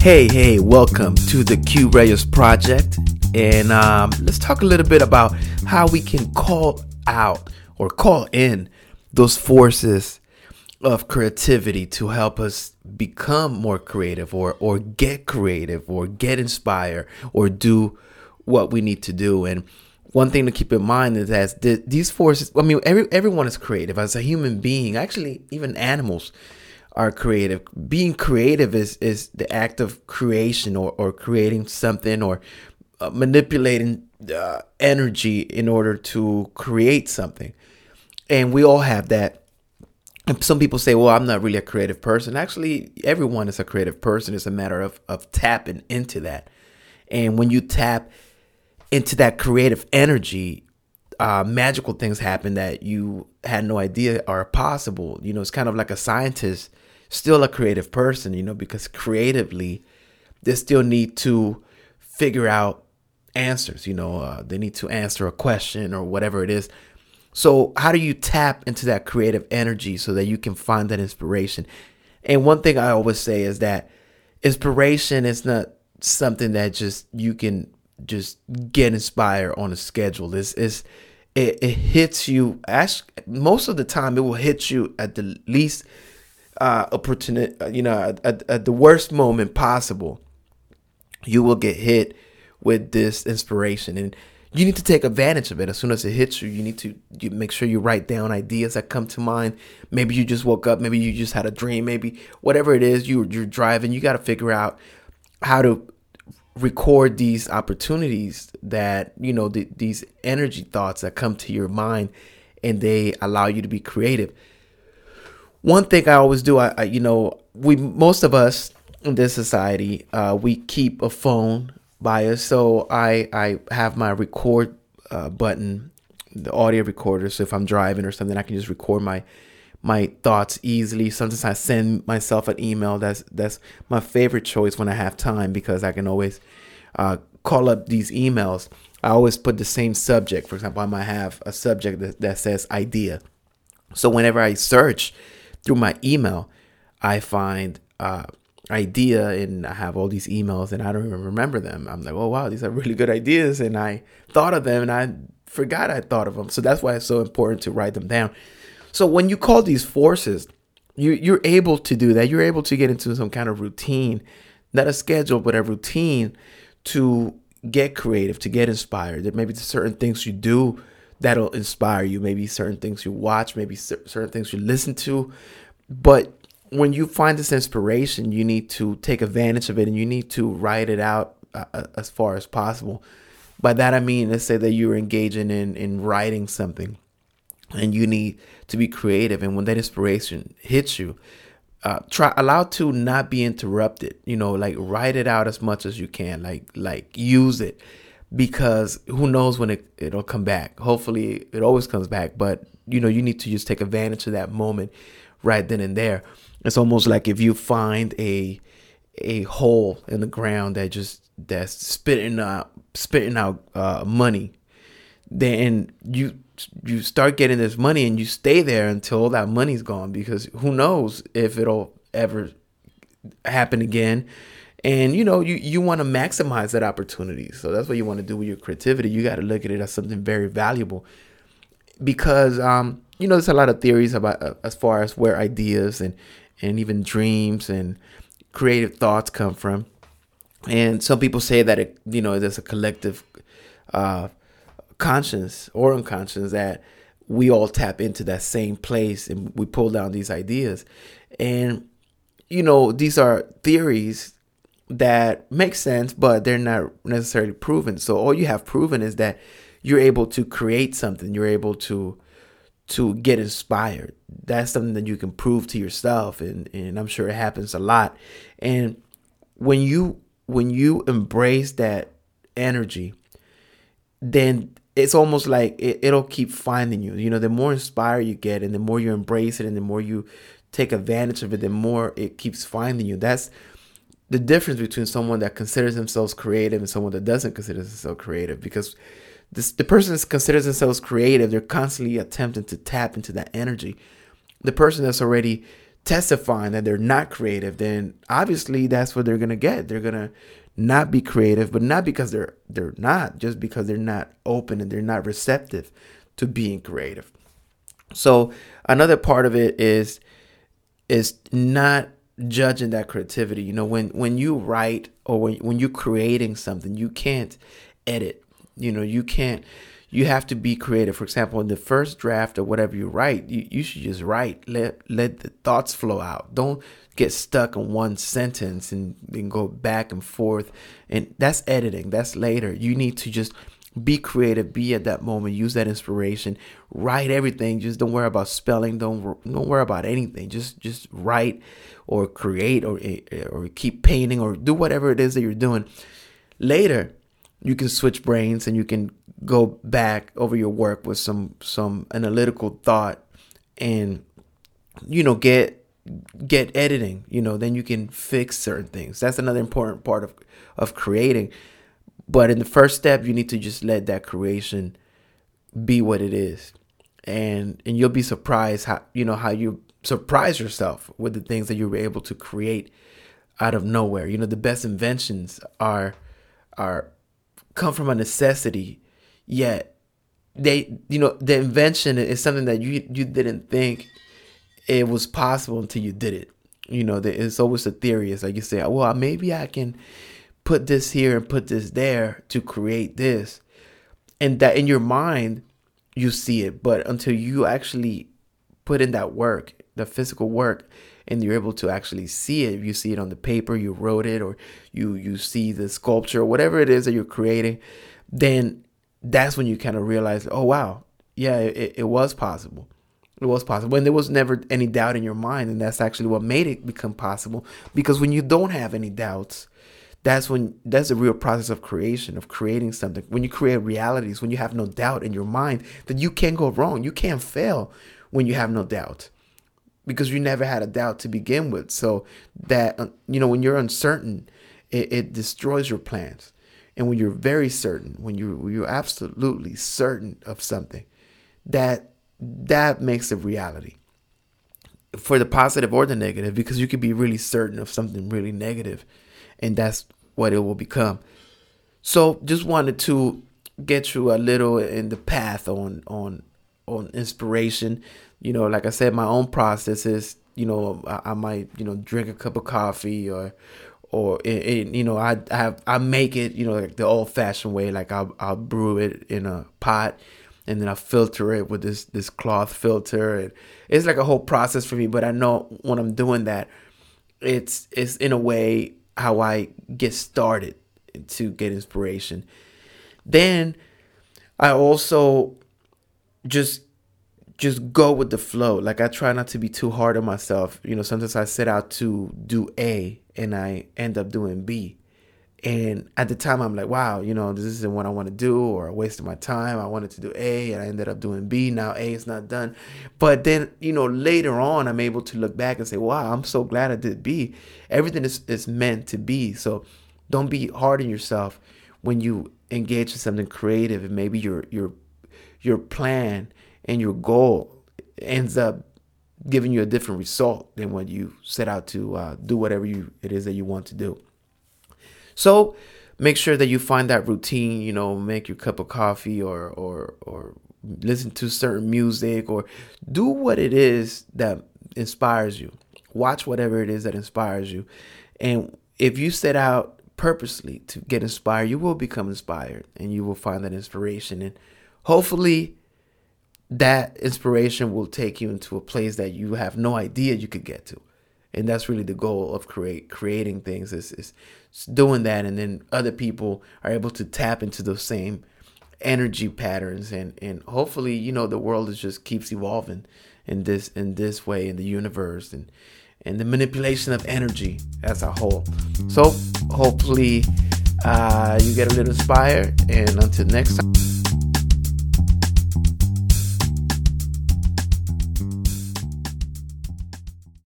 Hey, hey, welcome to the Q Reyes Project. And um, let's talk a little bit about how we can call out or call in those forces of creativity to help us become more creative or, or get creative or get inspired or do what we need to do. And one thing to keep in mind is that these forces, I mean, every, everyone is creative. As a human being, actually, even animals are creative. Being creative is is the act of creation or, or creating something or uh, manipulating uh, energy in order to create something. And we all have that. And some people say, well, I'm not really a creative person. Actually, everyone is a creative person. It's a matter of, of tapping into that. And when you tap into that creative energy, uh, magical things happen that you had no idea are possible. You know, it's kind of like a scientist still a creative person, you know, because creatively they still need to figure out answers, you know, uh, they need to answer a question or whatever it is. So, how do you tap into that creative energy so that you can find that inspiration? And one thing I always say is that inspiration is not something that just you can just get inspired on a schedule. It's, it's it, it hits you. Most of the time, it will hit you at the least uh, opportunity, uh, you know, at, at the worst moment possible, you will get hit with this inspiration. And you need to take advantage of it as soon as it hits you. You need to you make sure you write down ideas that come to mind. Maybe you just woke up. Maybe you just had a dream. Maybe whatever it is you you're driving. You got to figure out how to record these opportunities that you know the, these energy thoughts that come to your mind, and they allow you to be creative one thing I always do, I, I, you know, we most of us in this society, uh, we keep a phone by us. So I I have my record uh, button, the audio recorder. So if I'm driving or something, I can just record my my thoughts easily. Sometimes I send myself an email. That's that's my favorite choice when I have time because I can always uh, call up these emails. I always put the same subject. For example, I might have a subject that, that says idea. So whenever I search through my email, I find uh, idea and I have all these emails and I don't even remember them. I'm like, oh wow, these are really good ideas, and I thought of them and I forgot I thought of them. So that's why it's so important to write them down. So when you call these forces, you you're able to do that. You're able to get into some kind of routine, not a schedule, but a routine to get creative, to get inspired. There may be certain things you do that'll inspire you. Maybe certain things you watch, maybe certain things you listen to. But when you find this inspiration, you need to take advantage of it and you need to write it out uh, uh, as far as possible. By that I mean, let's say that you're engaging in in writing something, and you need to be creative. And when that inspiration hits you, uh, try allow to not be interrupted. You know, like write it out as much as you can. Like like use it because who knows when it, it'll come back. Hopefully, it always comes back, but you know, you need to just take advantage of that moment right then and there. It's almost like if you find a a hole in the ground that just that's spitting out spitting out uh, money, then you you start getting this money and you stay there until that money's gone because who knows if it'll ever happen again. And you know you you want to maximize that opportunity. So that's what you want to do with your creativity. You got to look at it as something very valuable because um you know there's a lot of theories about uh, as far as where ideas and and even dreams and creative thoughts come from. And some people say that it you know there's a collective uh conscience or unconscious that we all tap into that same place and we pull down these ideas and you know these are theories that make sense, but they're not necessarily proven. So all you have proven is that you're able to create something. You're able to to get inspired. That's something that you can prove to yourself, and and I'm sure it happens a lot. And when you when you embrace that energy, then it's almost like it, it'll keep finding you. You know, the more inspired you get, and the more you embrace it, and the more you take advantage of it, the more it keeps finding you. That's the difference between someone that considers themselves creative and someone that doesn't consider themselves creative because this, the person that considers themselves creative they're constantly attempting to tap into that energy the person that's already testifying that they're not creative, then obviously that's what they're gonna get. They're gonna not be creative, but not because they're they're not, just because they're not open and they're not receptive to being creative. So another part of it is is not judging that creativity. You know, when when you write or when when you're creating something, you can't edit. You know, you can't you have to be creative. For example, in the first draft or whatever you write, you, you should just write. Let let the thoughts flow out. Don't get stuck in one sentence and, and go back and forth. And that's editing. That's later. You need to just be creative be at that moment use that inspiration write everything just don't worry about spelling don't don't worry about anything just just write or create or eh, eh, or keep painting or do whatever it is that you're doing later you can switch brains and you can go back over your work with some some analytical thought and you know get get editing you know then you can fix certain things. That's another important part of of creating. But in the first step you need to just let that creation be what it is. And and you'll be surprised how you know how you surprise yourself with the things that you were able to create out of nowhere. You know the best inventions are are come from a necessity, yet they you know the invention is something that you you didn't think it was possible until you did it. You know, it's always a theory. It's like you say, well, maybe I can put this here and put this there to create this, and that in your mind you see it, but until you actually put in that work, the physical work, and you're able to actually see it. You see it on the paper, you wrote it, or you you see the sculpture, whatever it is that you're creating, then that's when you kind of realize, oh wow, yeah, it, it was possible. It was possible. And there was never any doubt in your mind. And that's actually what made it become possible. Because when you don't have any doubts, that's when that's the real process of creation, of creating something. When you create realities, when you have no doubt in your mind that you can't go wrong, you can't fail when you have no doubt because you never had a doubt to begin with. So that uh, you know when you're uncertain, it, it destroys your plans. And when you're very certain, when you you're absolutely certain of something, that that makes it reality for the positive or the negative because you could be really certain of something really negative and that's what it will become so just wanted to get you a little in the path on on on inspiration you know, like I said, my own processes. You know, I, I might you know drink a cup of coffee or or it, it, you know I, I have I make it you know like the old fashioned way like I'll I'll brew it in a pot and then I filter it with this this cloth filter and it's like a whole process for me but I know when I'm doing that it's it's in a way how I get started to get inspiration then I also just just go with the flow. Like I try not to be too hard on myself. You know, sometimes I set out to do A and I end up doing B. And at the time I'm like, wow, you know, this isn't what I want to do or I wasted my time. I wanted to do A and I ended up doing B. Now A is not done. But then, you know, later on I'm able to look back and say, wow, I'm so glad I did B. Everything is, is meant to be. So don't be hard on yourself when you engage in something creative and maybe your your your plan and your goal ends up giving you a different result than when you set out to uh, do whatever you it is that you want to do. So make sure that you find that routine. You know, make your cup of coffee or or or listen to certain music or do what it is that inspires you. Watch whatever it is that inspires you, and if you set out purposely to get inspired, you will become inspired and you will find that inspiration and hopefully that inspiration will take you into a place that you have no idea you could get to. And that's really the goal of create creating things is, is doing that. And then other people are able to tap into those same energy patterns. And and hopefully you know the world is just keeps evolving in this in this way in the universe and and the manipulation of energy as a whole. So hopefully uh, you get a little inspired. And until next time